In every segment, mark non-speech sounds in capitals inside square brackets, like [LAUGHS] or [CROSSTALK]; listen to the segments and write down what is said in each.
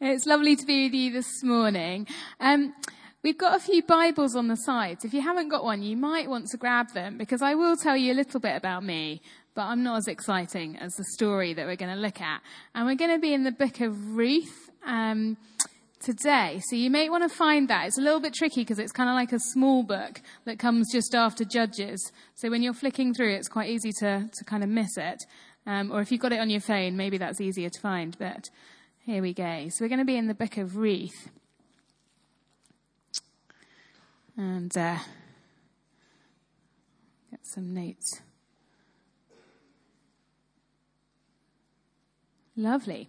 It's lovely to be with you this morning. Um, we've got a few Bibles on the sides. If you haven't got one, you might want to grab them because I will tell you a little bit about me, but I'm not as exciting as the story that we're going to look at. And we're going to be in the book of Ruth. Um, today. So you may want to find that. It's a little bit tricky because it's kind of like a small book that comes just after Judges. So when you're flicking through, it's quite easy to, to kind of miss it. Um, or if you've got it on your phone, maybe that's easier to find. But here we go. So we're going to be in the book of Ruth. And uh, get some notes. Lovely.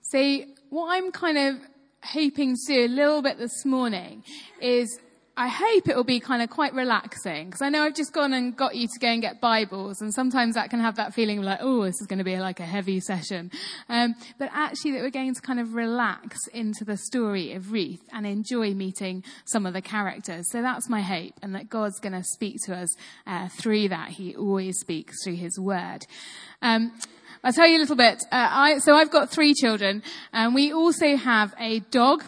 So, what I'm kind of hoping to do a little bit this morning is I hope it will be kind of quite relaxing because I know I've just gone and got you to go and get Bibles, and sometimes that can have that feeling of like, oh, this is going to be like a heavy session. Um, but actually, that we're going to kind of relax into the story of Ruth and enjoy meeting some of the characters. So that's my hope, and that God's going to speak to us uh, through that. He always speaks through His Word. Um, I'll tell you a little bit. Uh, I, so I've got three children, and we also have a dog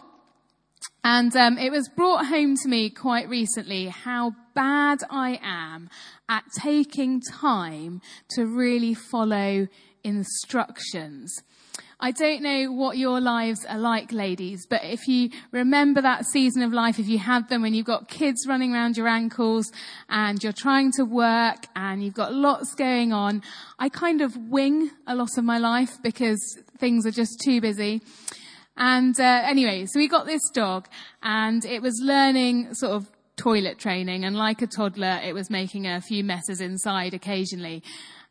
and um, it was brought home to me quite recently how bad I am at taking time to really follow instructions. I don't know what your lives are like, ladies, but if you remember that season of life, if you had them when you've got kids running around your ankles and you're trying to work and you've got lots going on, I kind of wing a lot of my life because things are just too busy. And uh, anyway, so we got this dog, and it was learning sort of toilet training, and like a toddler, it was making a few messes inside occasionally.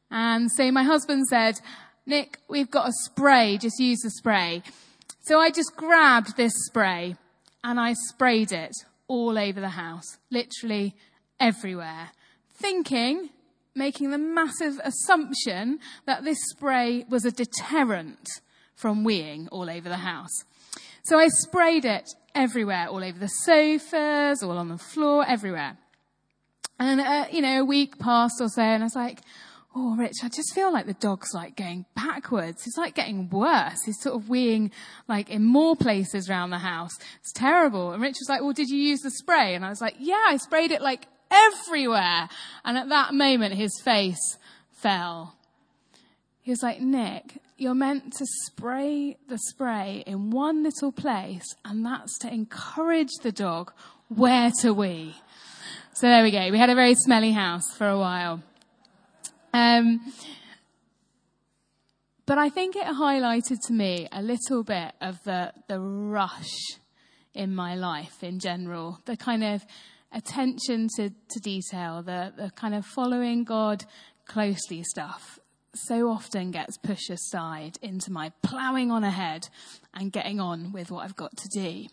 And so my husband said, Nick, we've got a spray, just use the spray. So I just grabbed this spray and I sprayed it all over the house, literally everywhere, thinking, making the massive assumption that this spray was a deterrent from weeing all over the house. So I sprayed it everywhere, all over the sofas, all on the floor, everywhere. And, uh, you know, a week passed or so, and I was like, oh, Rich, I just feel like the dog's like going backwards. It's like getting worse. He's sort of weeing like in more places around the house. It's terrible. And Rich was like, well, did you use the spray? And I was like, yeah, I sprayed it like everywhere. And at that moment, his face fell. He was like, Nick, you're meant to spray the spray in one little place, and that's to encourage the dog where to wee. So there we go. We had a very smelly house for a while. Um, but I think it highlighted to me a little bit of the, the rush in my life in general, the kind of attention to, to detail, the, the kind of following God closely stuff so often gets pushed aside into my ploughing on ahead and getting on with what I've got to do.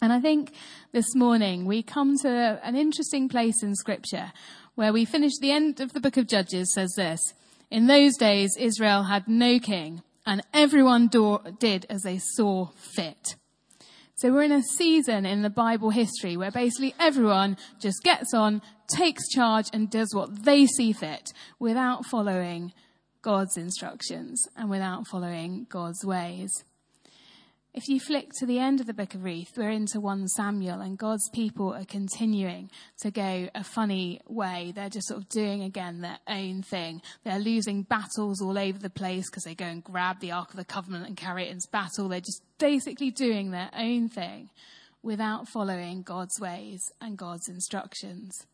And I think this morning we come to an interesting place in scripture where we finish the end of the book of Judges says this. In those days, Israel had no king and everyone do- did as they saw fit. So we're in a season in the Bible history where basically everyone just gets on, takes charge and does what they see fit without following God's instructions and without following God's ways. If you flick to the end of the book of Ruth, we're into 1 Samuel, and God's people are continuing to go a funny way. They're just sort of doing again their own thing. They're losing battles all over the place because they go and grab the Ark of the Covenant and carry it into battle. They're just basically doing their own thing without following God's ways and God's instructions.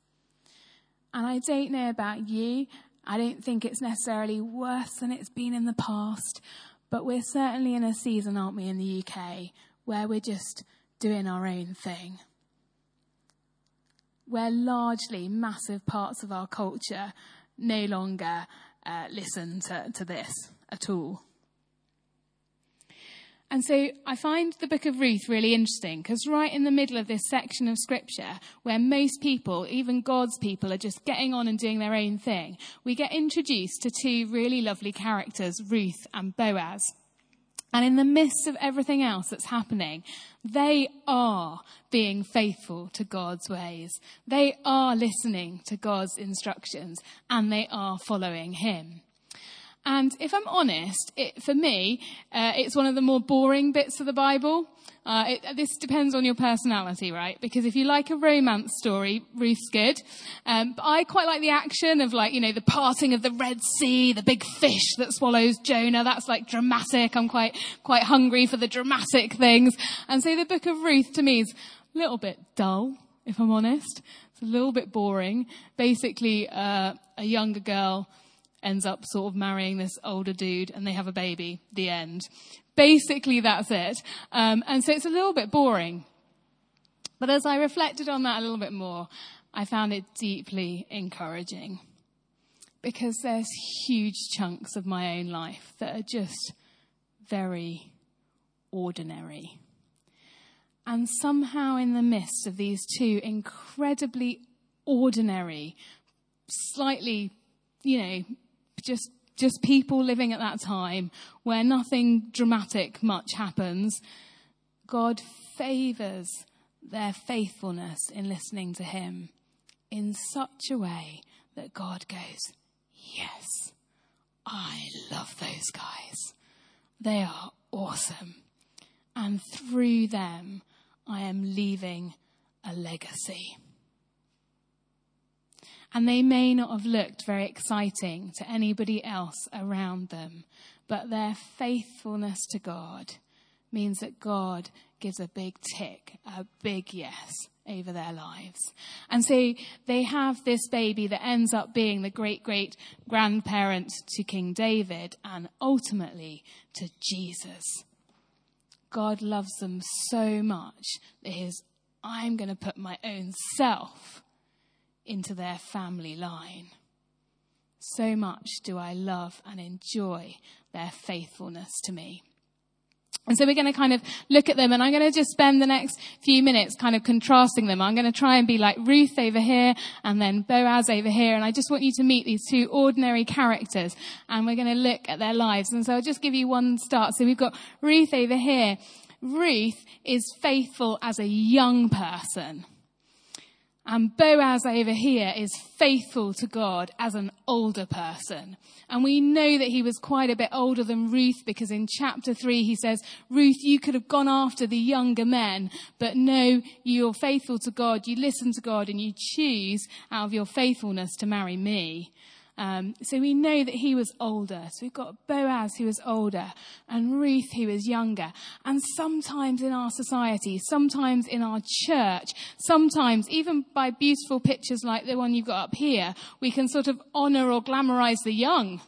And I don't know about you. I don't think it's necessarily worse than it's been in the past, but we're certainly in a season, aren't we, in the UK, where we're just doing our own thing. Where largely massive parts of our culture no longer uh, listen to, to this at all. And so I find the book of Ruth really interesting because right in the middle of this section of scripture where most people, even God's people, are just getting on and doing their own thing, we get introduced to two really lovely characters, Ruth and Boaz. And in the midst of everything else that's happening, they are being faithful to God's ways. They are listening to God's instructions and they are following Him. And if I'm honest, it, for me, uh, it's one of the more boring bits of the Bible. Uh, it, this depends on your personality, right? Because if you like a romance story, Ruth's good. Um, but I quite like the action of like, you know, the parting of the Red Sea, the big fish that swallows Jonah. That's like dramatic. I'm quite, quite hungry for the dramatic things. And so the book of Ruth to me is a little bit dull, if I'm honest. It's a little bit boring. Basically, uh, a younger girl ends up sort of marrying this older dude and they have a baby. The end. Basically, that's it. Um, and so it's a little bit boring. But as I reflected on that a little bit more, I found it deeply encouraging because there's huge chunks of my own life that are just very ordinary. And somehow, in the midst of these two incredibly ordinary, slightly, you know, just just people living at that time where nothing dramatic much happens, God favors their faithfulness in listening to Him in such a way that God goes, Yes, I love those guys. They are awesome. And through them, I am leaving a legacy. And they may not have looked very exciting to anybody else around them, but their faithfulness to God means that God gives a big tick, a big yes over their lives. And so they have this baby that ends up being the great great grandparent to King David and ultimately to Jesus. God loves them so much that his, I'm going to put my own self into their family line. So much do I love and enjoy their faithfulness to me. And so we're going to kind of look at them and I'm going to just spend the next few minutes kind of contrasting them. I'm going to try and be like Ruth over here and then Boaz over here. And I just want you to meet these two ordinary characters and we're going to look at their lives. And so I'll just give you one start. So we've got Ruth over here. Ruth is faithful as a young person. And Boaz over here is faithful to God as an older person. And we know that he was quite a bit older than Ruth because in chapter three he says, Ruth, you could have gone after the younger men, but no, you're faithful to God, you listen to God and you choose out of your faithfulness to marry me. Um, so we know that he was older. So we've got Boaz who was older and Ruth who was younger. And sometimes in our society, sometimes in our church, sometimes even by beautiful pictures like the one you've got up here, we can sort of honor or glamorize the young.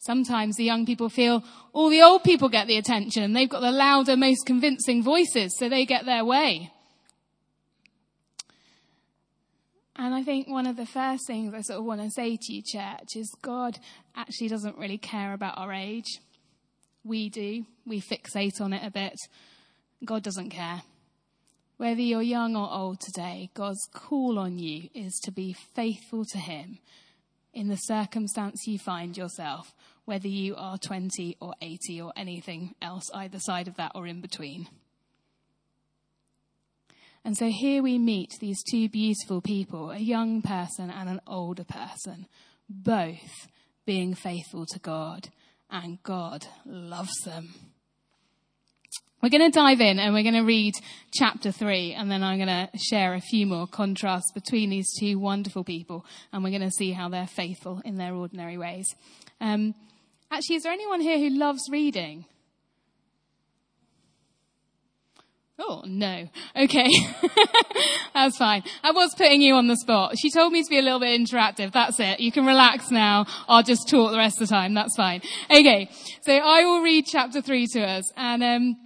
Sometimes the young people feel all the old people get the attention. And they've got the louder, most convincing voices, so they get their way. And I think one of the first things I sort of want to say to you, church, is God actually doesn't really care about our age. We do. We fixate on it a bit. God doesn't care. Whether you're young or old today, God's call on you is to be faithful to Him in the circumstance you find yourself, whether you are 20 or 80 or anything else either side of that or in between. And so here we meet these two beautiful people, a young person and an older person, both being faithful to God, and God loves them. We're going to dive in and we're going to read chapter three, and then I'm going to share a few more contrasts between these two wonderful people, and we're going to see how they're faithful in their ordinary ways. Um, actually, is there anyone here who loves reading? Oh, no. Okay. [LAUGHS] That's fine. I was putting you on the spot. She told me to be a little bit interactive. That's it. You can relax now. I'll just talk the rest of the time. That's fine. Okay. So I will read chapter three to us. And, um,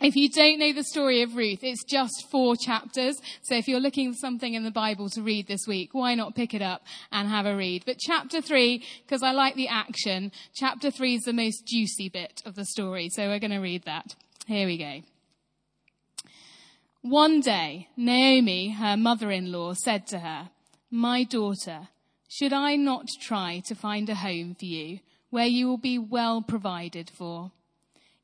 if you don't know the story of Ruth, it's just four chapters. So if you're looking for something in the Bible to read this week, why not pick it up and have a read? But chapter three, because I like the action, chapter three is the most juicy bit of the story. So we're going to read that. Here we go. One day, Naomi, her mother-in-law, said to her, My daughter, should I not try to find a home for you where you will be well provided for?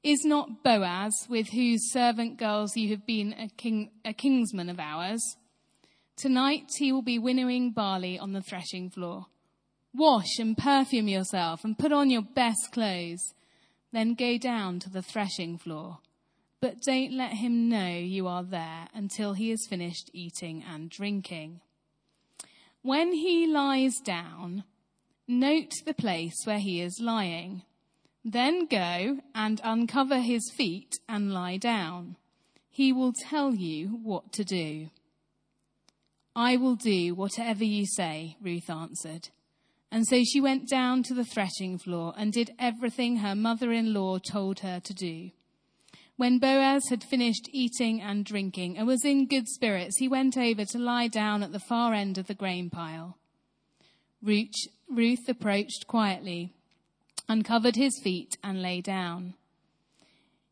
Is not Boaz, with whose servant girls you have been a, king, a kinsman of ours? Tonight he will be winnowing barley on the threshing floor. Wash and perfume yourself and put on your best clothes. Then go down to the threshing floor. But don't let him know you are there until he has finished eating and drinking. When he lies down, note the place where he is lying. Then go and uncover his feet and lie down. He will tell you what to do. I will do whatever you say, Ruth answered. And so she went down to the threshing floor and did everything her mother in law told her to do. When Boaz had finished eating and drinking and was in good spirits, he went over to lie down at the far end of the grain pile. Ruth approached quietly, uncovered his feet, and lay down.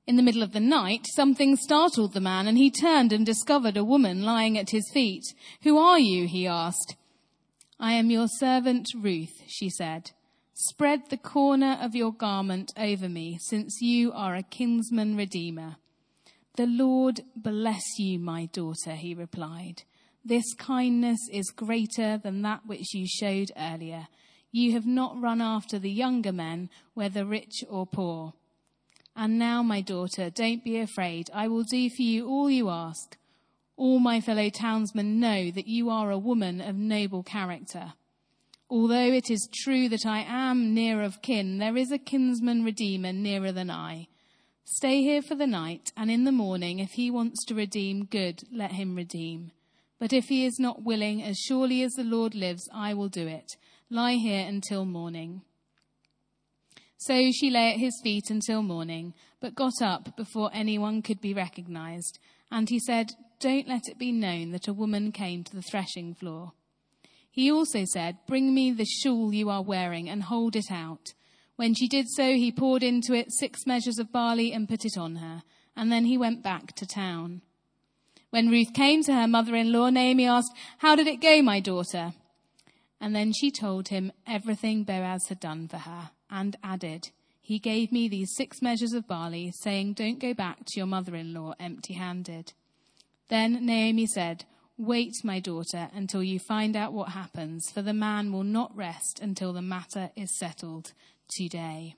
In the middle of the night, something startled the man, and he turned and discovered a woman lying at his feet. Who are you? he asked. I am your servant Ruth, she said. Spread the corner of your garment over me, since you are a kinsman redeemer. The Lord bless you, my daughter, he replied. This kindness is greater than that which you showed earlier. You have not run after the younger men, whether rich or poor. And now, my daughter, don't be afraid. I will do for you all you ask. All my fellow townsmen know that you are a woman of noble character. Although it is true that I am near of kin, there is a kinsman redeemer nearer than I. Stay here for the night, and in the morning, if he wants to redeem, good, let him redeem. But if he is not willing, as surely as the Lord lives, I will do it. Lie here until morning. So she lay at his feet until morning, but got up before anyone could be recognized. And he said, Don't let it be known that a woman came to the threshing floor. He also said, Bring me the shawl you are wearing and hold it out. When she did so, he poured into it six measures of barley and put it on her, and then he went back to town. When Ruth came to her mother in law, Naomi asked, How did it go, my daughter? And then she told him everything Boaz had done for her, and added, He gave me these six measures of barley, saying, Don't go back to your mother in law empty handed. Then Naomi said, Wait, my daughter, until you find out what happens, for the man will not rest until the matter is settled today.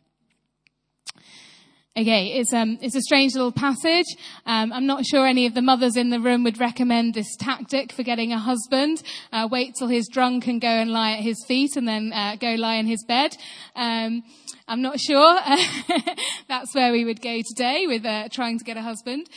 Okay, it's, um, it's a strange little passage. Um, I'm not sure any of the mothers in the room would recommend this tactic for getting a husband. Uh, wait till he's drunk and go and lie at his feet and then uh, go lie in his bed. Um, I'm not sure. [LAUGHS] That's where we would go today with uh, trying to get a husband.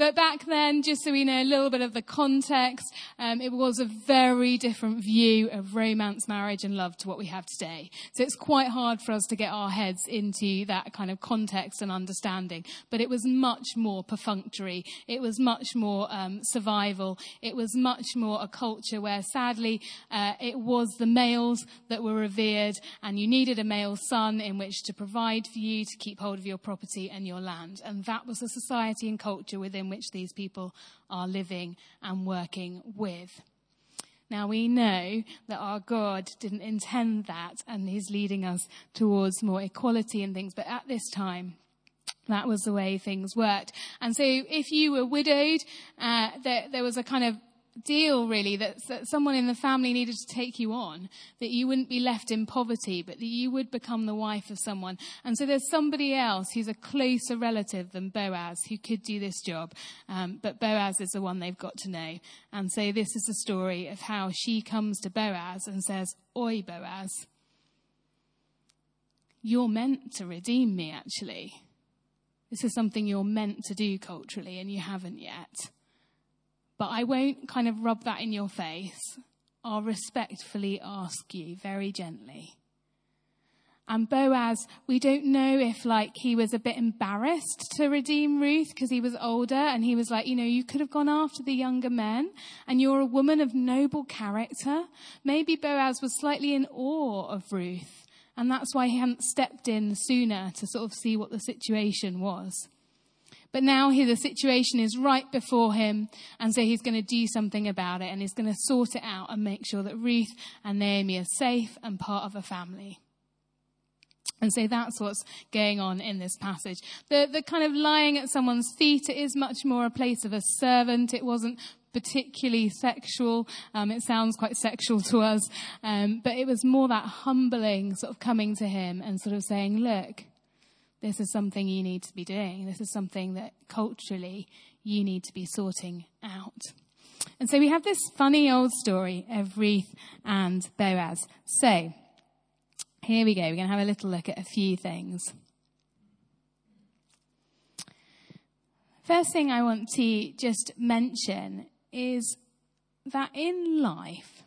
But back then, just so we know a little bit of the context, um, it was a very different view of romance, marriage, and love to what we have today. So it's quite hard for us to get our heads into that kind of context and understanding. But it was much more perfunctory. It was much more um, survival. It was much more a culture where, sadly, uh, it was the males that were revered, and you needed a male son in which to provide for you to keep hold of your property and your land. And that was the society and culture within which these people are living and working with. Now we know that our God didn't intend that and He's leading us towards more equality and things, but at this time, that was the way things worked. And so if you were widowed, uh, there, there was a kind of deal really that, that someone in the family needed to take you on, that you wouldn't be left in poverty, but that you would become the wife of someone. And so there's somebody else who's a closer relative than Boaz who could do this job. Um, but Boaz is the one they've got to know. And so this is the story of how she comes to Boaz and says, Oi, Boaz, you're meant to redeem me, actually. This is something you're meant to do culturally, and you haven't yet. But I won't kind of rub that in your face. I'll respectfully ask you very gently. And Boaz, we don't know if like he was a bit embarrassed to redeem Ruth because he was older and he was like, you know, you could have gone after the younger men and you're a woman of noble character. Maybe Boaz was slightly in awe of Ruth and that's why he hadn't stepped in sooner to sort of see what the situation was. But now he, the situation is right before him, and so he's going to do something about it, and he's going to sort it out and make sure that Ruth and Naomi are safe and part of a family. And so that's what's going on in this passage. The, the kind of lying at someone's feet, it is much more a place of a servant. It wasn't particularly sexual. Um, it sounds quite sexual to us, um, but it was more that humbling sort of coming to him and sort of saying, look, this is something you need to be doing. This is something that culturally you need to be sorting out. And so we have this funny old story of Ruth and Boaz. So here we go. We're going to have a little look at a few things. First thing I want to just mention is that in life,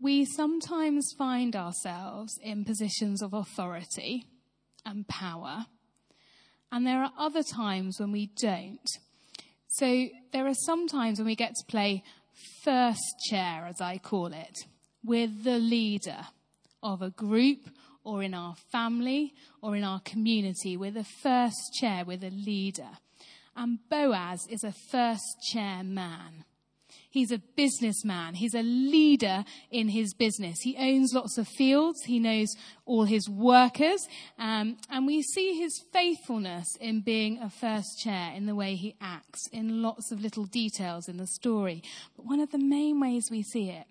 we sometimes find ourselves in positions of authority and power, and there are other times when we don't. So there are some times when we get to play first chair, as I call it. We're the leader of a group or in our family or in our community. We're the first chair, we're the leader. And Boaz is a first chair man. He's a businessman. He's a leader in his business. He owns lots of fields. He knows all his workers. Um, and we see his faithfulness in being a first chair in the way he acts in lots of little details in the story. But one of the main ways we see it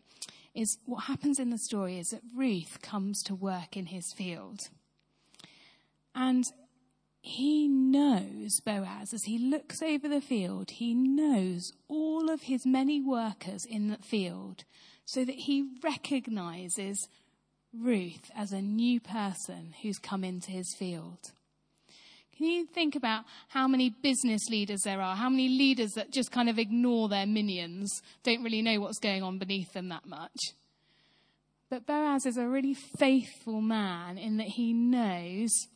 is what happens in the story is that Ruth comes to work in his field. And he knows, Boaz, as he looks over the field, he knows all of his many workers in the field so that he recognizes Ruth as a new person who's come into his field. Can you think about how many business leaders there are? How many leaders that just kind of ignore their minions, don't really know what's going on beneath them that much? But Boaz is a really faithful man in that he knows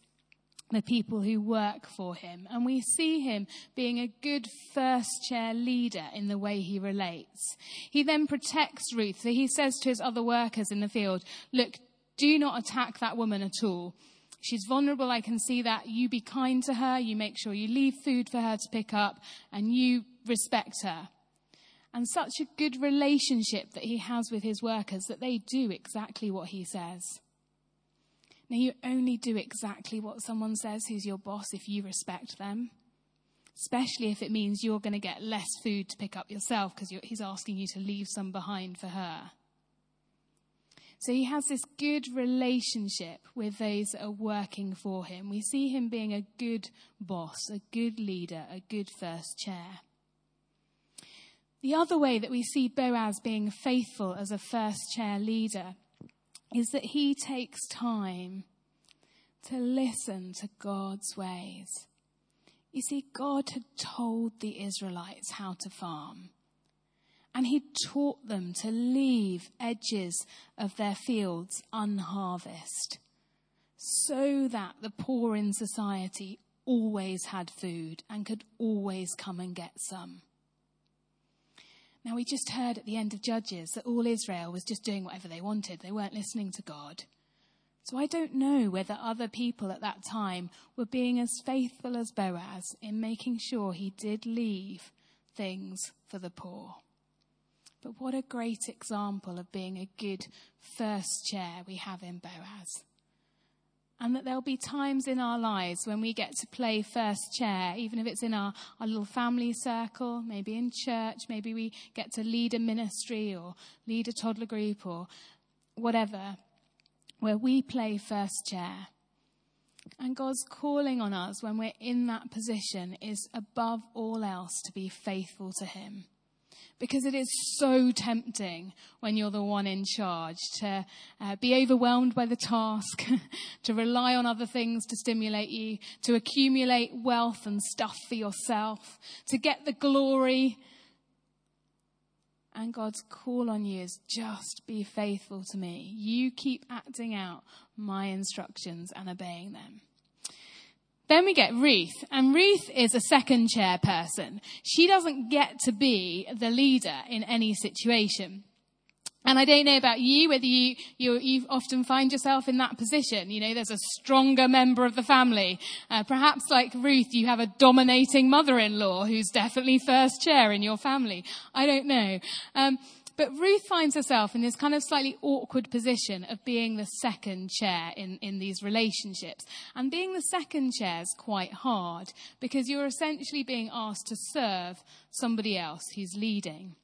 the people who work for him. And we see him being a good first chair leader in the way he relates. He then protects Ruth. So he says to his other workers in the field, look, do not attack that woman at all. She's vulnerable. I can see that. You be kind to her. You make sure you leave food for her to pick up and you respect her. And such a good relationship that he has with his workers that they do exactly what he says. Now, you only do exactly what someone says who's your boss if you respect them, especially if it means you're going to get less food to pick up yourself because he's asking you to leave some behind for her. So he has this good relationship with those that are working for him. We see him being a good boss, a good leader, a good first chair. The other way that we see Boaz being faithful as a first chair leader is that he takes time to listen to God's ways. You see, God had told the Israelites how to farm. And he taught them to leave edges of their fields unharvested so that the poor in society always had food and could always come and get some. Now, we just heard at the end of Judges that all Israel was just doing whatever they wanted. They weren't listening to God. So I don't know whether other people at that time were being as faithful as Boaz in making sure he did leave things for the poor. But what a great example of being a good first chair we have in Boaz. And that there'll be times in our lives when we get to play first chair, even if it's in our, our little family circle, maybe in church, maybe we get to lead a ministry or lead a toddler group or whatever, where we play first chair. And God's calling on us when we're in that position is above all else to be faithful to Him because it is so tempting when you're the one in charge to uh, be overwhelmed by the task, [LAUGHS] to rely on other things to stimulate you, to accumulate wealth and stuff for yourself, to get the glory. And God's call on you is just be faithful to me. You keep acting out my instructions and obeying them. Then we get Ruth, and Ruth is a second chair person. She doesn't get to be the leader in any situation. And I don't know about you, whether you, you, you often find yourself in that position. You know, there's a stronger member of the family. Uh, perhaps like Ruth, you have a dominating mother-in-law who's definitely first chair in your family. I don't know. Um, but Ruth finds herself in this kind of slightly awkward position of being the second chair in, in these relationships. And being the second chair is quite hard because you're essentially being asked to serve somebody else who's leading.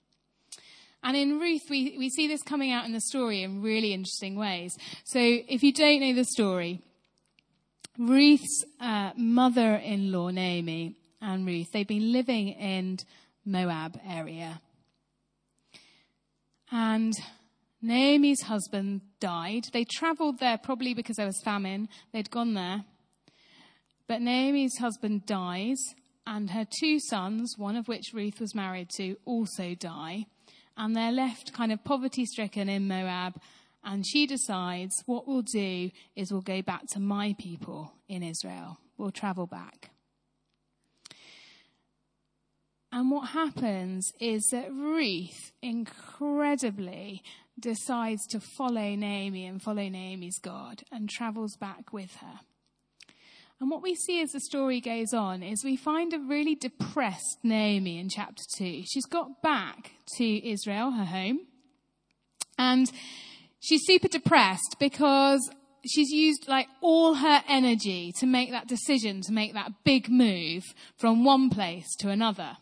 And in Ruth, we, we see this coming out in the story in really interesting ways. So if you don't know the story, Ruth's uh, mother-in-law, Naomi, and Ruth, they've been living in Moab area. And Naomi's husband died. They traveled there probably because there was famine. They'd gone there. But Naomi's husband dies, and her two sons, one of which Ruth was married to, also die. And they're left kind of poverty stricken in Moab. And she decides what we'll do is we'll go back to my people in Israel. We'll travel back. And what happens is that Ruth incredibly decides to follow Naomi and follow Naomi's God and travels back with her. And what we see as the story goes on is we find a really depressed Naomi in chapter 2. She's got back to Israel, her home, and she's super depressed because she's used like all her energy to make that decision, to make that big move from one place to another.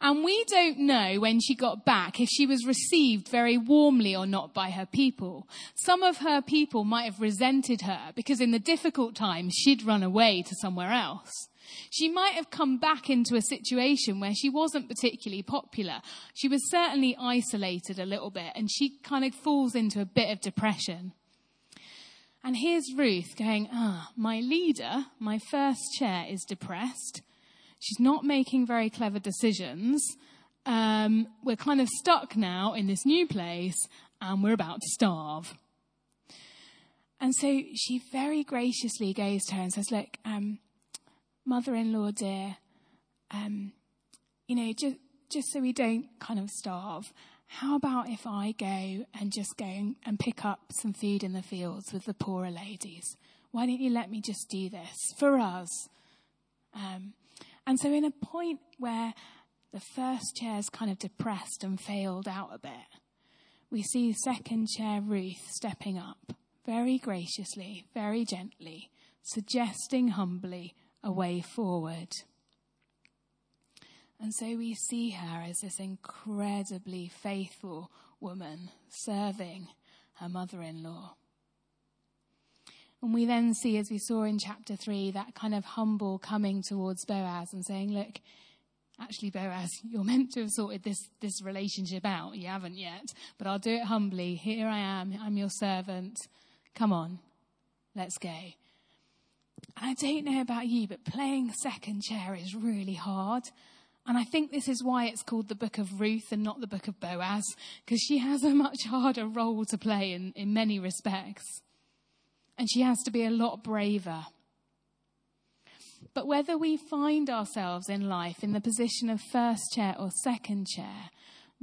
And we don't know when she got back if she was received very warmly or not by her people. Some of her people might have resented her because in the difficult times she'd run away to somewhere else. She might have come back into a situation where she wasn't particularly popular. She was certainly isolated a little bit and she kind of falls into a bit of depression. And here's Ruth going, ah, my leader, my first chair is depressed. She's not making very clever decisions. Um, we're kind of stuck now in this new place and we're about to starve. And so she very graciously goes to her and says, Look, um, mother in law, dear, um, you know, just, just so we don't kind of starve, how about if I go and just go and pick up some food in the fields with the poorer ladies? Why don't you let me just do this for us? Um, and so, in a point where the first chair's kind of depressed and failed out a bit, we see second chair Ruth stepping up very graciously, very gently, suggesting humbly a way forward. And so we see her as this incredibly faithful woman serving her mother in law. And we then see, as we saw in chapter three, that kind of humble coming towards Boaz and saying, look, actually, Boaz, [LAUGHS] you're meant to have sorted this, this relationship out. You haven't yet, but I'll do it humbly. Here I am. I'm your servant. Come on. Let's go. And I don't know about you, but playing second chair is really hard. And I think this is why it's called the book of Ruth and not the book of Boaz, because she has a much harder role to play in, in many respects and she has to be a lot braver. But whether we find ourselves in life in the position of first chair or second chair,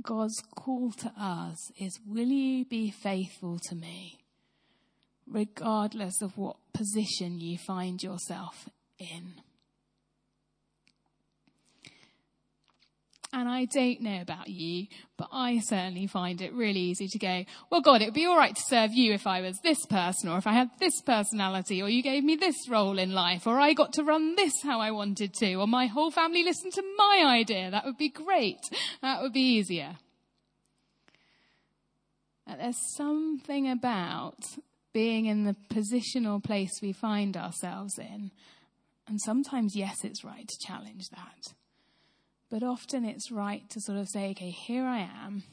God's call to us is Will you be faithful to me? Regardless of what position you find yourself in. And I don't know about you, but I certainly find it really easy to go, well, God, it would be all right to serve you if I was this person, or if I had this personality, or you gave me this role in life, or I got to run this how I wanted to, or my whole family listened to my idea. That would be great. That would be easier. But there's something about being in the position or place we find ourselves in. And sometimes, yes, it's right to challenge that. But often it's right to sort of say, okay, here I am.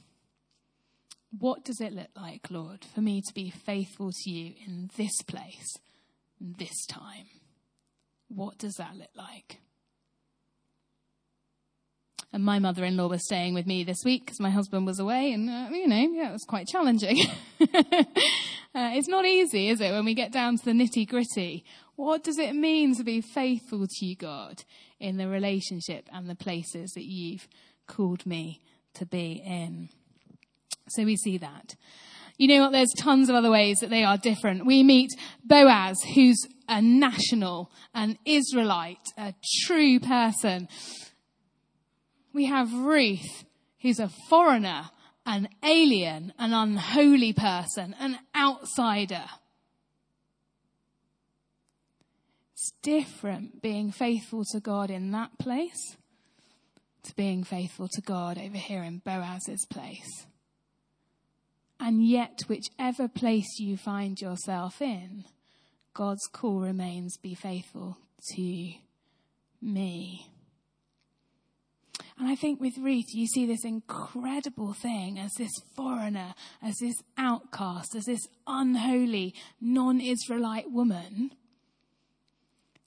What does it look like, Lord, for me to be faithful to you in this place, this time? What does that look like? And my mother in law was staying with me this week because my husband was away, and, uh, you know, yeah, it was quite challenging. [LAUGHS] uh, it's not easy, is it, when we get down to the nitty gritty? What does it mean to be faithful to you, God, in the relationship and the places that you've called me to be in? So we see that. You know what? There's tons of other ways that they are different. We meet Boaz, who's a national, an Israelite, a true person. We have Ruth, who's a foreigner, an alien, an unholy person, an outsider. It's different being faithful to God in that place to being faithful to God over here in Boaz's place. And yet, whichever place you find yourself in, God's call remains be faithful to me. And I think with Ruth, you see this incredible thing as this foreigner, as this outcast, as this unholy, non Israelite woman,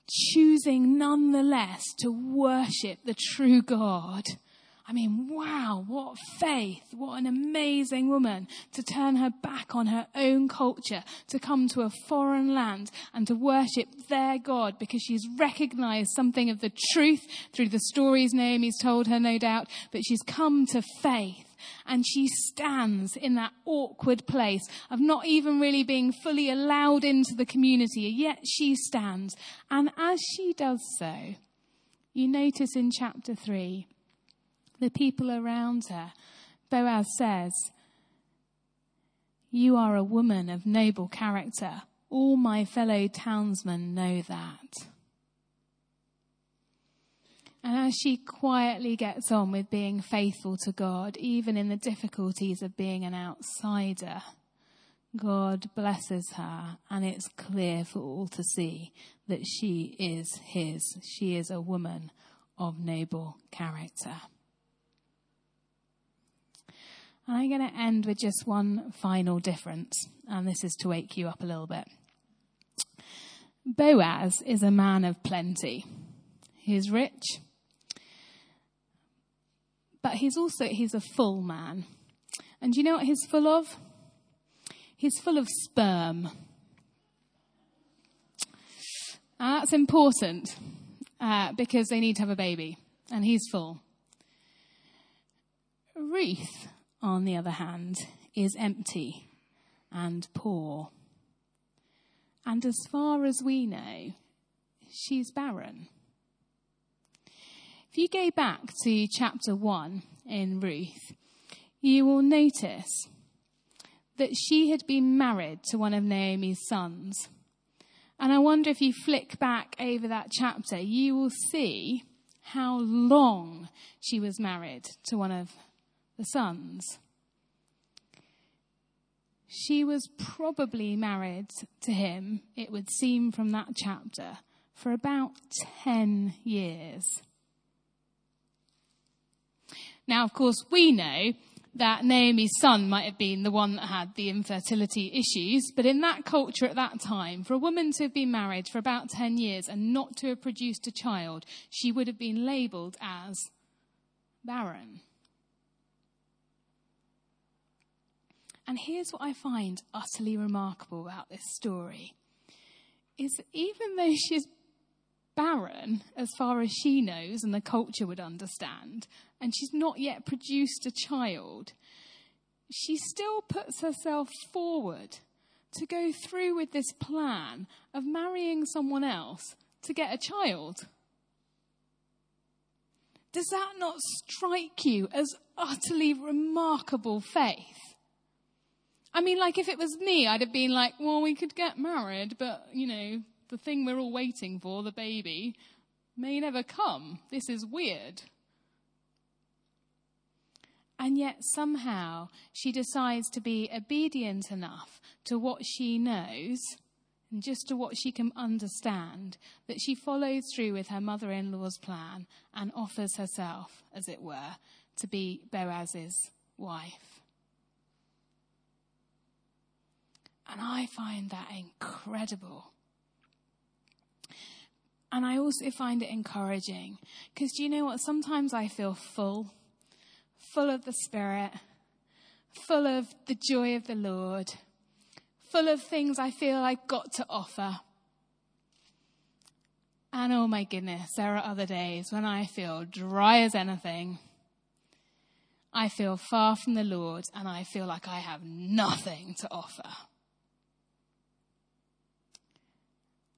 choosing nonetheless to worship the true God I mean, wow, what faith. What an amazing woman to turn her back on her own culture, to come to a foreign land and to worship their God because she's recognized something of the truth through the stories Naomi's told her, no doubt, but she's come to faith and she stands in that awkward place of not even really being fully allowed into the community, yet she stands. And as she does so, you notice in chapter three, the people around her, Boaz says, You are a woman of noble character. All my fellow townsmen know that. And as she quietly gets on with being faithful to God, even in the difficulties of being an outsider, God blesses her, and it's clear for all to see that she is His. She is a woman of noble character. And I'm going to end with just one final difference, and this is to wake you up a little bit. Boaz is a man of plenty. He's rich, but he's also he's a full man. And you know what he's full of? He's full of sperm. And that's important uh, because they need to have a baby, and he's full. Ruth on the other hand, is empty and poor. And as far as we know, she's barren. If you go back to chapter 1 in Ruth, you will notice that she had been married to one of Naomi's sons. And I wonder if you flick back over that chapter, you will see how long she was married to one of the sons. She was probably married to him, it would seem from that chapter, for about 10 years. Now, of course, we know that Naomi's son might have been the one that had the infertility issues, but in that culture at that time, for a woman to have been married for about 10 years and not to have produced a child, she would have been labeled as barren. And here's what I find utterly remarkable about this story is that even though she's barren as far as she knows and the culture would understand, and she's not yet produced a child, she still puts herself forward to go through with this plan of marrying someone else to get a child. Does that not strike you as utterly remarkable faith? I mean, like if it was me, I'd have been like, well, we could get married, but, you know, the thing we're all waiting for, the baby, may never come. This is weird. And yet somehow she decides to be obedient enough to what she knows and just to what she can understand that she follows through with her mother in law's plan and offers herself, as it were, to be Boaz's wife. And I find that incredible. And I also find it encouraging because do you know what? Sometimes I feel full, full of the Spirit, full of the joy of the Lord, full of things I feel I've got to offer. And oh my goodness, there are other days when I feel dry as anything. I feel far from the Lord and I feel like I have nothing to offer.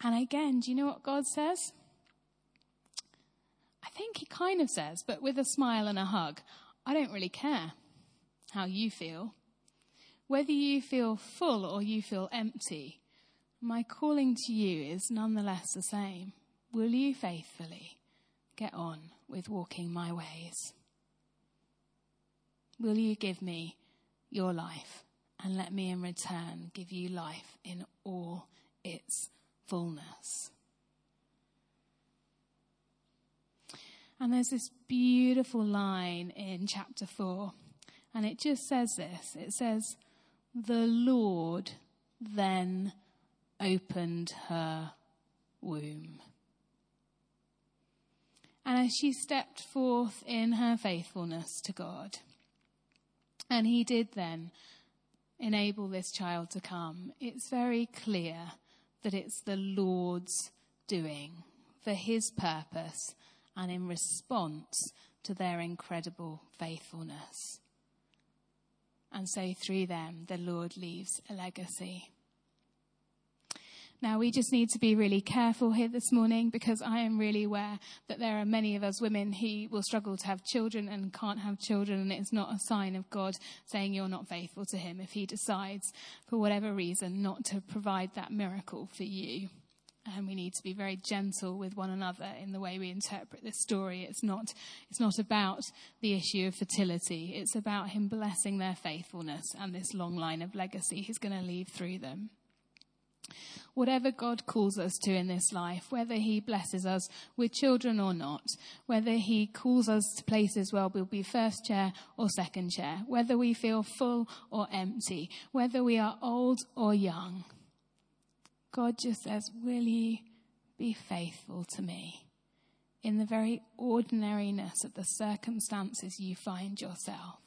And again, do you know what God says? I think He kind of says, but with a smile and a hug, I don't really care how you feel. Whether you feel full or you feel empty, my calling to you is nonetheless the same. Will you faithfully get on with walking my ways? Will you give me your life and let me in return give you life in all its fullness. And there's this beautiful line in chapter 4, and it just says this it says, The Lord then opened her womb. And as she stepped forth in her faithfulness to God, and He did then enable this child to come, it's very clear that it's the Lord's doing for His purpose and in response to their incredible faithfulness. And so through them, the Lord leaves a legacy. Now, we just need to be really careful here this morning because I am really aware that there are many of us women who will struggle to have children and can't have children, and it's not a sign of God saying you're not faithful to Him if He decides, for whatever reason, not to provide that miracle for you. And we need to be very gentle with one another in the way we interpret this story. It's not, it's not about the issue of fertility. It's about him blessing their faithfulness and this long line of legacy he's going to leave through them. Whatever God calls us to in this life, whether He blesses us with children or not, whether He calls us to places where we'll be first chair or second chair, whether we feel full or empty, whether we are old or young, God just says, Will you be faithful to me in the very ordinariness of the circumstances you find yourself?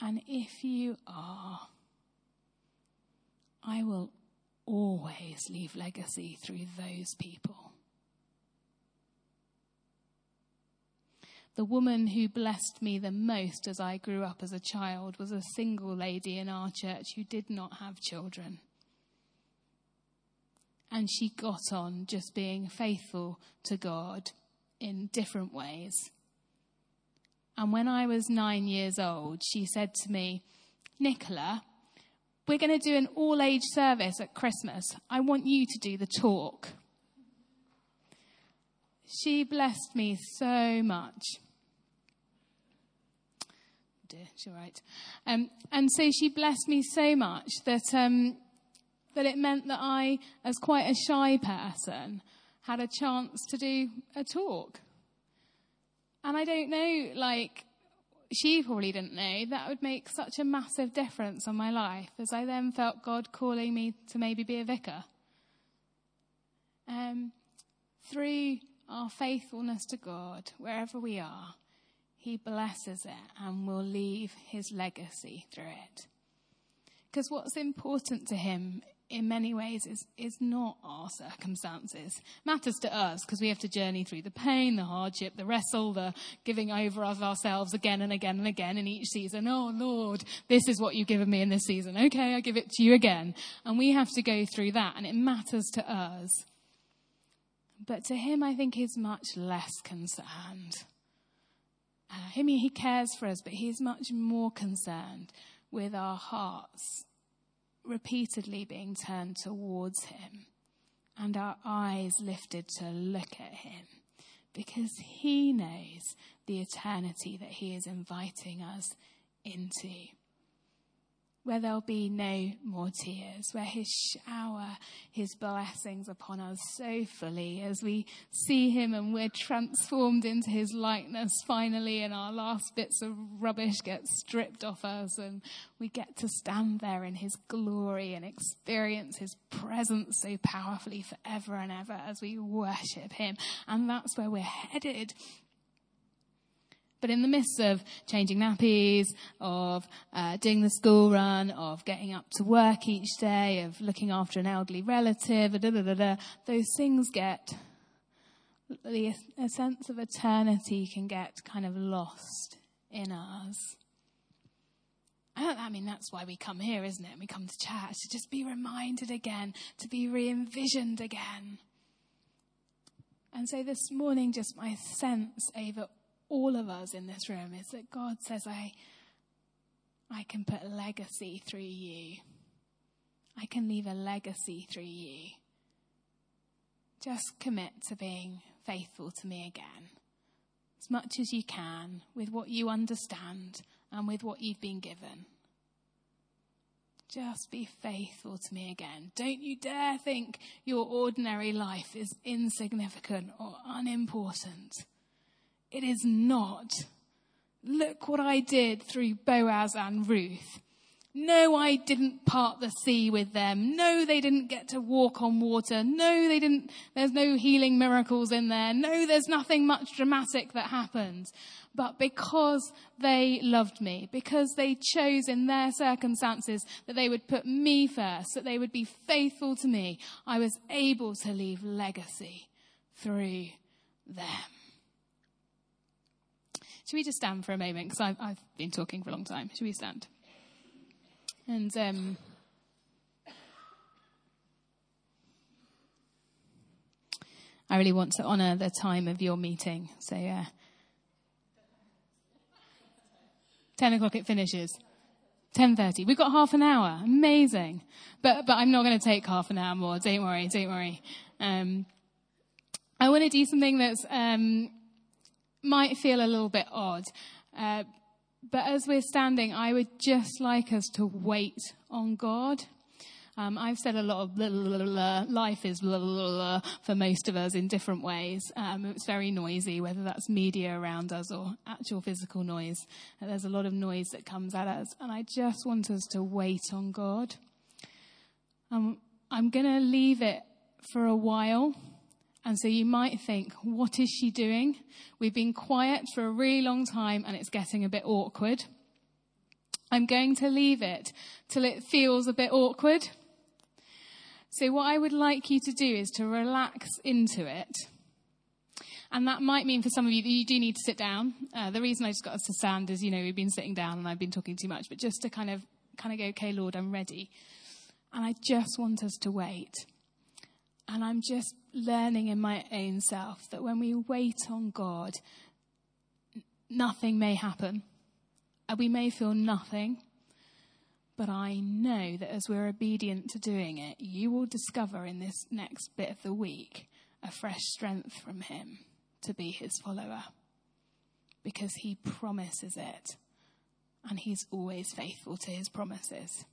And if you are, I will always leave legacy through those people. The woman who blessed me the most as I grew up as a child was a single lady in our church who did not have children. And she got on just being faithful to God in different ways. And when I was nine years old, she said to me, Nicola, we're going to do an all age service at Christmas. I want you to do the talk. She blessed me so much. Dear, she's right. Um, and so she blessed me so much that, um, that it meant that I, as quite a shy person, had a chance to do a talk. And I don't know, like, she probably didn't know that would make such a massive difference on my life as I then felt God calling me to maybe be a vicar. Um, through our faithfulness to God, wherever we are, He blesses it and will leave His legacy through it. Because what's important to Him in many ways is, is not our circumstances. Matters to us because we have to journey through the pain, the hardship, the wrestle, the giving over of ourselves again and again and again in each season. Oh Lord, this is what you've given me in this season. Okay, I give it to you again. And we have to go through that and it matters to us. But to him, I think he's much less concerned. Uh, mean, he cares for us, but he's much more concerned with our hearts repeatedly being turned towards him and our eyes lifted to look at him because he knows the eternity that he is inviting us into where there'll be no more tears, where his shower his blessings upon us so fully as we see him and we're transformed into his likeness finally and our last bits of rubbish get stripped off us and we get to stand there in his glory and experience his presence so powerfully forever and ever as we worship him. And that's where we're headed but in the midst of changing nappies, of uh, doing the school run, of getting up to work each day, of looking after an elderly relative, da, da, da, those things get, the, a sense of eternity can get kind of lost in us. I mean, that's why we come here, isn't it? We come to church to just be reminded again, to be re envisioned again. And so this morning, just my sense over all of us in this room is that God says, I, I can put legacy through you. I can leave a legacy through you. Just commit to being faithful to me again. As much as you can with what you understand and with what you've been given. just be faithful to me again. Don't you dare think your ordinary life is insignificant or unimportant. It is not. Look what I did through Boaz and Ruth. No, I didn't part the sea with them. No, they didn't get to walk on water. No, they didn't, there's no healing miracles in there. No, there's nothing much dramatic that happened. But because they loved me, because they chose in their circumstances that they would put me first, that they would be faithful to me, I was able to leave legacy through them. Should we just stand for a moment? Because I've, I've been talking for a long time. Should we stand? And um, I really want to honour the time of your meeting. So, uh, 10 o'clock it finishes. 10.30. We've got half an hour. Amazing. But, but I'm not going to take half an hour more. Don't worry, don't worry. Um, I want to do something that's, um, might feel a little bit odd. Uh, but as we're standing, I would just like us to wait on God. Um, I've said a lot of blah, blah, blah, life is for most of us in different ways. Um, it's very noisy, whether that's media around us or actual physical noise. There's a lot of noise that comes at us, and I just want us to wait on God. Um, I'm going to leave it for a while and so you might think, what is she doing? We've been quiet for a really long time and it's getting a bit awkward. I'm going to leave it till it feels a bit awkward. So what I would like you to do is to relax into it. And that might mean for some of you that you do need to sit down. Uh, the reason I just got us to stand is, you know, we've been sitting down and I've been talking too much, but just to kind of, kind of go, okay, Lord, I'm ready. And I just want us to wait. And I'm just learning in my own self that when we wait on God, nothing may happen. Uh, we may feel nothing. But I know that as we're obedient to doing it, you will discover in this next bit of the week a fresh strength from Him to be His follower. Because He promises it. And He's always faithful to His promises.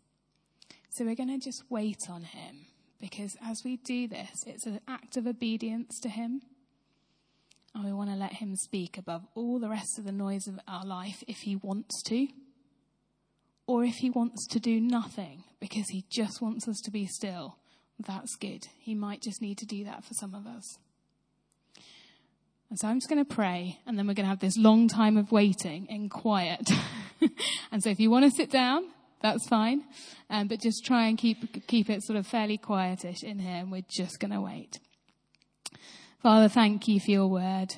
So we're going to just wait on Him because as we do this, it's an act of obedience to Him. And we want to let Him speak above all the rest of the noise of our life if He wants to. Or if He wants to do nothing because He just wants us to be still. That's good. He might just need to do that for some of us. And so I'm just going to pray, and then we're going to have this long time of waiting in quiet. [LAUGHS] and so if you want to sit down, that's fine. Um, but just try and keep, keep it sort of fairly quietish in here, and we're just going to wait. Father, thank you for your word.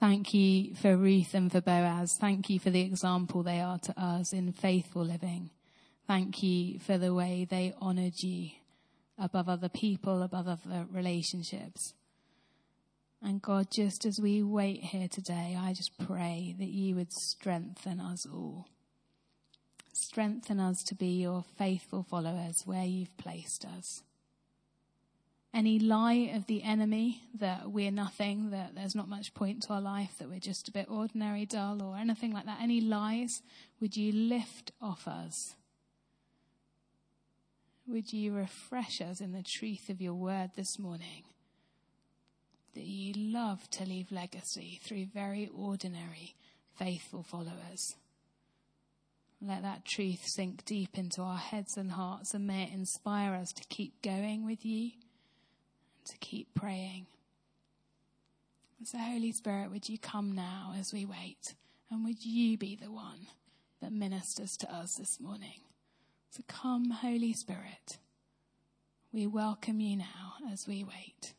Thank you for Ruth and for Boaz. Thank you for the example they are to us in faithful living. Thank you for the way they honored you above other people, above other relationships. And God, just as we wait here today, I just pray that you would strengthen us all. Strengthen us to be your faithful followers where you've placed us. Any lie of the enemy that we're nothing, that there's not much point to our life, that we're just a bit ordinary, dull, or anything like that, any lies, would you lift off us? Would you refresh us in the truth of your word this morning? That you love to leave legacy through very ordinary, faithful followers. Let that truth sink deep into our heads and hearts and may it inspire us to keep going with you and to keep praying. So, Holy Spirit, would you come now as we wait? And would you be the one that ministers to us this morning? So, come, Holy Spirit. We welcome you now as we wait.